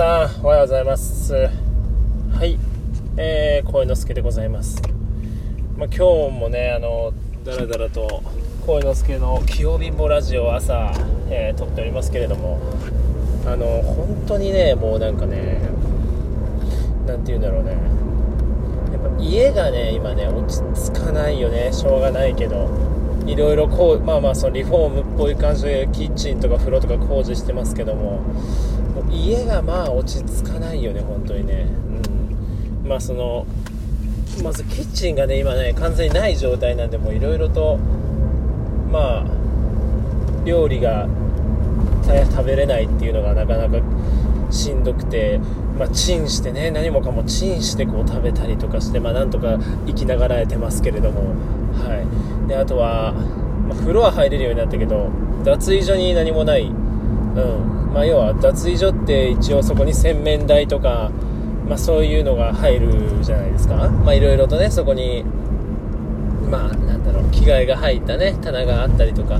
さん、おはようございます。はい。えー、声之助でございます。まあ、今日もねあのだらだらと声之助の器用貧乏ラジオを朝、えー、撮っておりますけれどもあの本当にねもうなんかね何て言うんだろうね。やっぱ家がね今ね落ち着かないよね。しょうがないけどいろいろこうまあまあそのリフォームっぽい感じでキッチンとか風呂とか工事してますけども家がまあ落ち着かないよね本当にね。うん。まあそのまずキッチンがね今ね完全にない状態なんでもういろいろとまあ料理が食べれないっていうのがなかなかしんどくて、まあ、チンしてね何もかもチンしてこう食べたりとかして、まあ、なんとか生きながらえてますけれども、はい、であとは、まあ、風呂は入れるようになったけど脱衣所に何もない、うん。まあ、要は脱衣所って一応そこに洗面台とか、まあ、そういうのが入るじゃないですか、まあ、いろいろとねそこにまあなんだろう着替えが入ったね棚があったりとか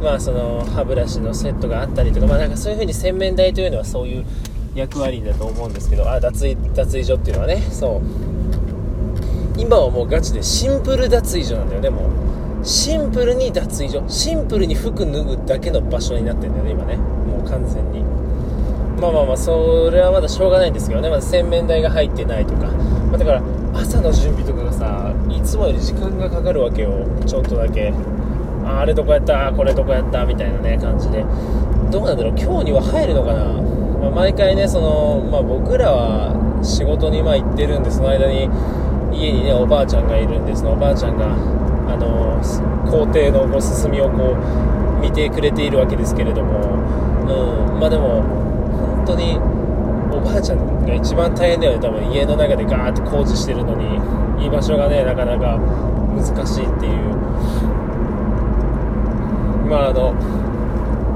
まあその歯ブラシのセットがあったりとかまあなんかそういう風に洗面台というのはそういう役割だと思うんですけどあ脱衣脱衣所っていうのはねそう。今はもうガチでシンプル脱衣所なんだよねもう。シンプルに脱衣所シンプルに服脱ぐだけの場所になってんだよね今ね。もう完全に。まあまあまあそれはまだしょうがないんですけどね。まだ洗面台が入ってないとか、まあ、だから朝の準備とかがさいつもより時間がかかるわけよ。ちょっとだけ。あれどこやったこれどこやったみたいなね感じで。どうなんだろう？今日には入るのかな、まあ、毎回ねその、まあ、僕らは仕事にま行ってるんでその間に家にねおばあちゃんがいるんでそのおばあちゃんがあの工程のこう進みをこう見てくれているわけですけれども、うん、まあでも本当におばあちゃんが一番大変だよね。多分家の中でガーって工事してるのに居場所がねなかなか難しいっていう。まああの、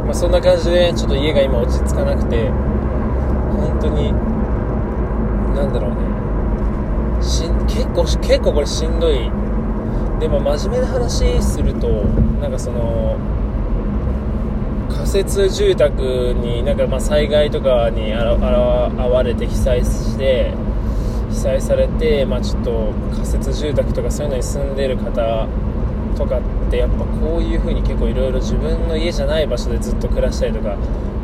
まあ、そんな感じでちょっと家が今落ち着かなくて本当になんだろうね。し結構結構これしんどいでも真面目な話するとなんかその仮設住宅になんかま災害とかにあわれて被災して被災されて、まあ、ちょっと仮設住宅とかそういうのに住んでる方とかってやっぱこういう風に結構いろいろ自分の家じゃない場所でずっと暮らしたりとか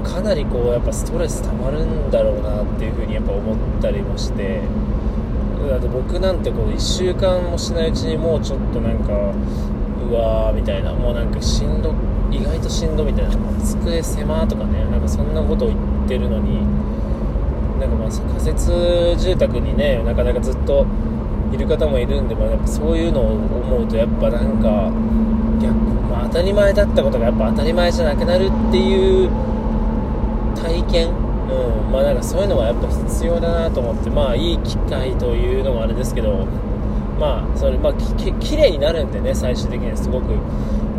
かなりこうやっぱストレス溜まるんだろうなっていう風にやっぱ思ったりもして。だって僕なんてこう1週間もしないうちにもうちょっとなんかうわーみたいなもうなんかしんど意外としんどみたいな机狭とかねなんかそんなことを言ってるのになんかまあ仮設住宅にねなかなかずっといる方もいるんで、まあ、やっぱそういうのを思うとやっぱなんか逆、まあ、当たり前だったことがやっぱ当たり前じゃなくなるっていう体験、うんまあ、なんかそういうのはやっぱ必要だなと思ってまあいい機会というのもあれですけどまあそれまあききれいになるんでね最終的にはすごく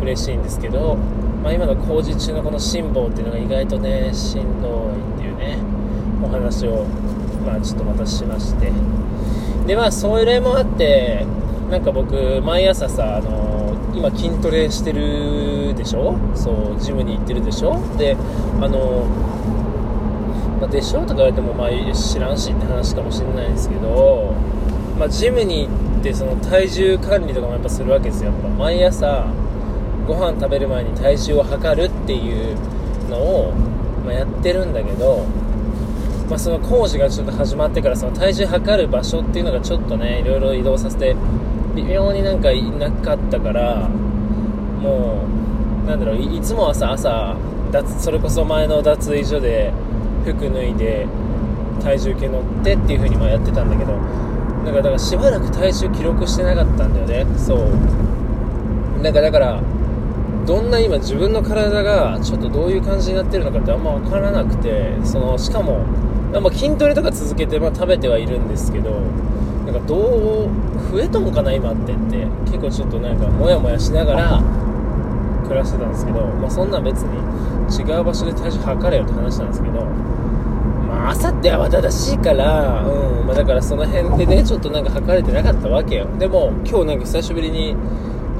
嬉しいんですけど、まあ、今の工事中のこの辛抱っていうのが意外とねしんどいっていうねお話をまあちょっとまたしまして。でまあそれもあってなんか僕毎朝さあの今筋トレしてるでしょ？そうジムに行ってるでしょ？であのまあ、でしょうとか言われてもまあ知らんしって話かもしれないですけど、まあ、ジムに行ってその体重管理とかもやっぱするわけですよ。やっぱ毎朝ご飯食べる前に体重を測るっていうのを、まあ、やってるんだけどまあ、その工事がちょっと始まってからその体重測る場所っていうのがちょっとねいろいろ移動させて微妙になんかいなかったからもうなんだろういつも朝朝脱それこそ前の脱衣所で服脱いで体重計乗ってっていう風にまあやってたんだけどなんかだからしばらく体重記録してなかったんだよね。そう。なんかだからどんな今自分の体がちょっとどういう感じになってるのかってあんま分からなくてそのしかもまあ、筋トレとか続けて、まあ、食べてはいるんですけどなんかどう増えとんかな今ってって結構ちょっとなんかモヤモヤしながら暮らしてたんですけど、まあ、そんな別に違う場所で体重測れよって話なんですけどあ朝っては正しいからうんまあ、だからその辺でねちょっとなんか測れてなかったわけよ。でも今日なんか久しぶりに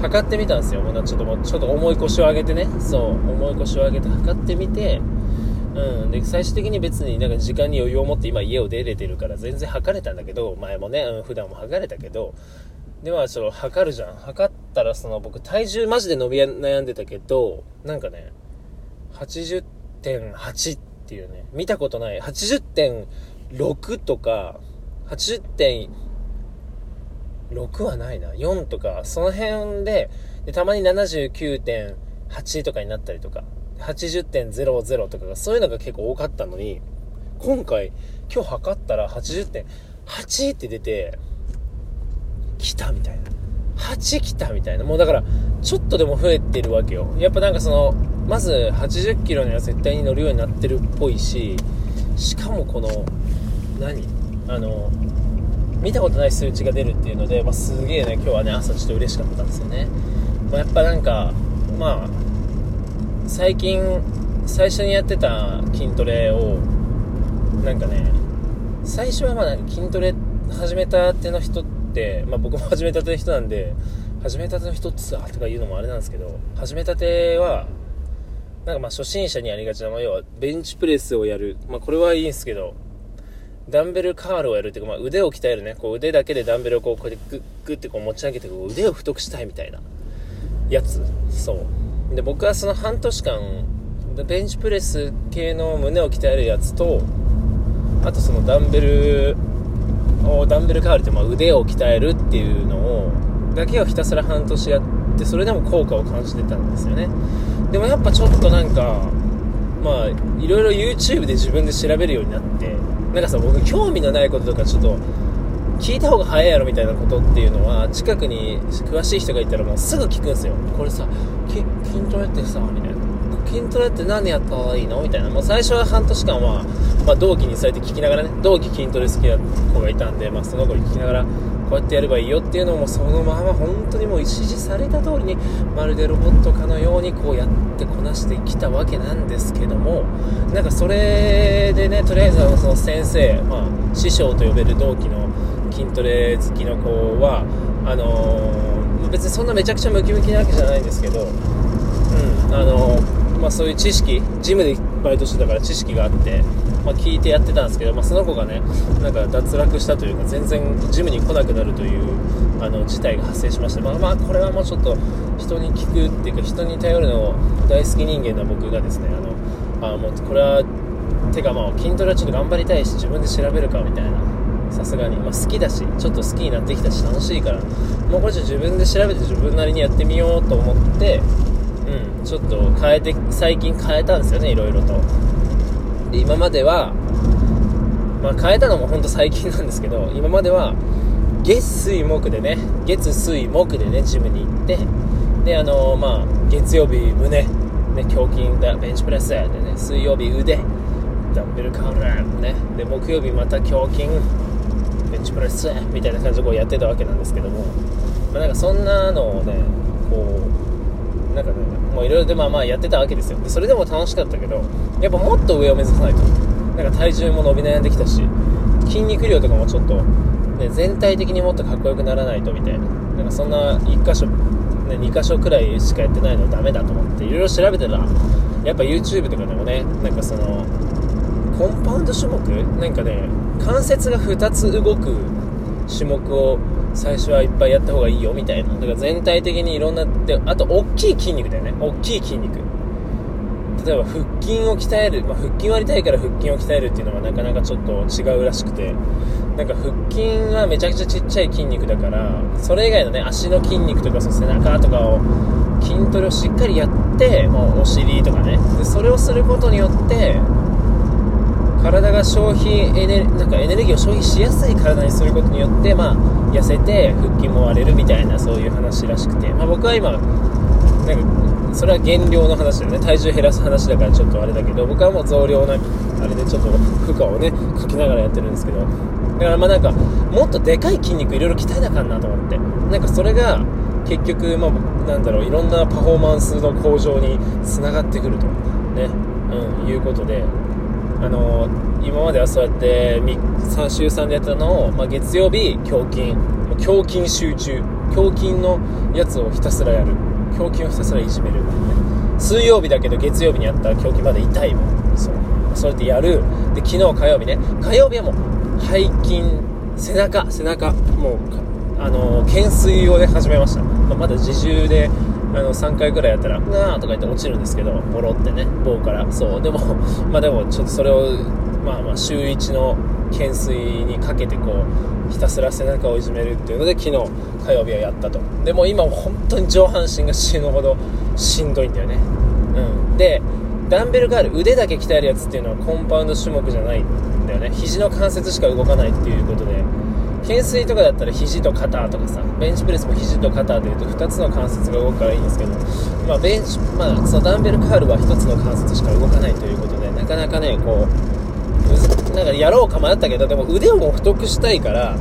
測ってみたんですよ。もうちょっともうちょっと重い腰を上げてね。そう重い腰を上げて測ってみてうん、で最終的に別になんか時間に余裕を持って今家を出れてるから全然測れたんだけど前もね、うん、普段も測れたけどではその測るじゃん。測ったらその僕体重マジで伸び悩んでたけどなんかね80.8っていうね。見たことない。80.6とか80.6はないな。4とかその辺ででたまに79.8とかになったりとか80.00とかがそういうのが結構多かったのに今回今日測ったら80.8って出て来たみたいな。8来たみたいな。もうだからちょっとでも増えてるわけよ。やっぱなんかそのまず80キロには絶対に乗るようになってるっぽいししかもこの何？あの見たことない数値が出るっていうので、まあ、すげえね今日はね朝ちょっと嬉しかったんですよね、まあ、やっぱなんかまあ最近最初にやってた筋トレをなんかね最初はまあ筋トレ始めたての人って、まあ、僕も始めたての人なんで始めたての人ってさとか言うのもあれなんですけど始めたてはなんかまあ初心者にやりがちな、まあ、要はベンチプレスをやる、まあ、これはいいんですけどダンベルカールをやるっていうか、まあ、腕を鍛えるね。こう腕だけでダンベルをこうこうやってグッグッてこう持ち上げてこう腕を太くしたいみたいなやつ。そう。で僕はその半年間ベンチプレス系の胸を鍛えるやつとあとそのダンベルダンベルカールってまあ腕を鍛えるっていうのをだけをひたすら半年やってそれでも効果を感じてたんですよね。でもやっぱちょっとなんかまあいろいろ YouTube で自分で調べるようになってなんかさ僕興味のないこととかちょっと聞いた方が早いやろみたいなことっていうのは近くに詳しい人がいたらもうすぐ聞くんですよ。これさ筋トレってさみたいな。筋トレって何やったらいいの？みたいな。もう最初は半年間は、まあ、同期にそうやって聞きながらね同期筋トレ好きな子がいたんで、まあ、その子に聞きながらこうやってやればいいよっていうのもそのまま本当にもう指示された通りにまるでロボットかのようにこうやってこなしてきたわけなんですけどもなんかそれでねとりあえずその先生、まあ、師匠と呼べる同期の筋トレ好きの子はあのー、別にそんなめちゃくちゃムキムキなわけじゃないんですけど、うんあのー、まあ、そういう知識ジムでバイトしてたから知識があって、まあ、聞いてやってたんですけど、まあ、その子がねなんか脱落したというか全然ジムに来なくなるというあの事態が発生しまして、まあ、まあこれはもうちょっと人に聞くっていうか人に頼るのを大好き人間の僕がですねあのあもうこれはてかまあ筋トレはちょっと頑張りたいし自分で調べるかみたいな。さすがに、まあ、好きだしちょっと好きになってきたし楽しいから。もうこれじゃ自分で調べて自分なりにやってみようと思ってちょっと変えて最近変えたんですよねいろいろと。で今まではまあ変えたのも本当最近なんですけど今までは月水木でね月水木でねジムに行ってであのー、まあ月曜日胸ね胸筋だベンチプレスでね水曜日腕ダンベルカウンラーねで木曜日また胸筋ベンチプレスみたいな感じでこうやってたわけなんですけども、まあ、なんかそんなのをねこうなんかねもういろいろでまあまあやってたわけですよ。でそれでも楽しかったけどやっぱもっと上を目指さないと。なんか体重も伸び悩んできたし筋肉量とかもちょっと、ね、全体的にもっとかっこよくならないとみたいな。なんかそんな1箇所、ね、2箇所くらいしかやってないのダメだと思っていろいろ調べてたらやっぱ YouTube とかでもねなんかそのコンパウンド種目？なんかね関節が2つ動く種目を最初はいっぱいやった方がいいよみたいな。だから全体的にいろんなであと大きい筋肉だよね。大きい筋肉。例えば腹筋を鍛える、まあ、腹筋割りたいから腹筋を鍛えるっていうのはなかなかちょっと違うらしくて。なんか腹筋はめちゃくちゃちっちゃい筋肉だからそれ以外のね足の筋肉とかそ背中とかを筋トレをしっかりやってもうお尻とかね。でそれをすることによって体が消費エネなんかエネルギーを消費しやすい体にすることによって、まあ、痩せて腹筋も割れるみたいなそういう話らしくて、まあ、僕は今なんかそれは減量の話だよね。体重減らす話だからちょっとあれだけど僕はもう増量なあれでちょっと負荷をねかきながらやってるんですけど。だからまあなんかもっとでかい筋肉いろいろ鍛えなあかんなと思って。なんかそれが結局まあなんだろういろんなパフォーマンスの向上につながってくると。ね、うん、いうことで。あの今まではそうやって3週3でやったのを、まあ、月曜日胸筋。胸筋集中。胸筋のやつをひたすらやる。胸筋をひたすらいじめる、水曜日だけど月曜日にやったら胸筋まで痛いもん。そう。そうやってやる。で昨日火曜日ね。火曜日はもう背筋背中背中。もうあの懸垂をね始めました、まあ、まだ自重であの3回ぐらいやったら「うわー」とか言って落ちるんですけどボロってね棒から。そう。でも まあでもちょっとそれをまあまあ週1の懸垂にかけてこうひたすら背中をいじめるっていうので昨日火曜日はやったと。でも今本当に上半身が死ぬほどしんどいんだよね。うん。でダンベルガール腕だけ鍛えるやつっていうのはコンパウンド種目じゃないんだよね。肘の関節しか動かないっていうことで。懸垂とかだったら肘と肩とかさベンチプレスも肘と肩でいうと2つの関節が動くからいいんですけど、まあ、ベンチまあ、そのダンベルカールは1つの関節しか動かないということでなかなかねこうなんかやろうか迷ったけどでも腕を太くしたいから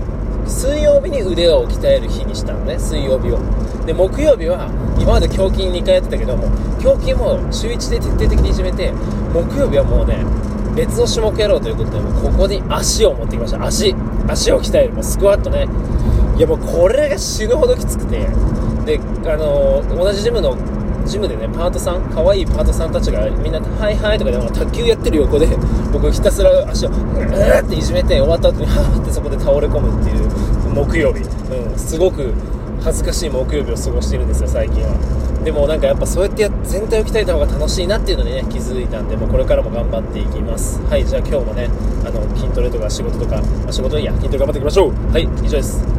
水曜日に腕を鍛える日にしたのね水曜日を。で木曜日は今まで胸筋2回やってたけども胸筋も週1で徹底的にいじめて木曜日はもうね別の種目やろうということでここに足を持ってきました。足。足を鍛えるもうスクワットね。いやもうこれが死ぬほどきつくて。であのー、同じジムのジムでねパートさん可愛いパートさんたちがみんな「はいはい」とかで卓球やってる横で僕ひたすら足をうーっていじめて終わった後にはーってそこで倒れ込むっていう木曜日、うん、すごく恥ずかしい木曜日を過ごしているんですよ最近は。でもなんかやっぱそうやって全体を鍛えた方が楽しいなっていうのにね気づいたんでもうこれからも頑張っていきます。はいじゃあ今日もねあの筋トレとか仕事とか、まあ、仕事いいや筋トレ頑張っていきましょう。はい以上です。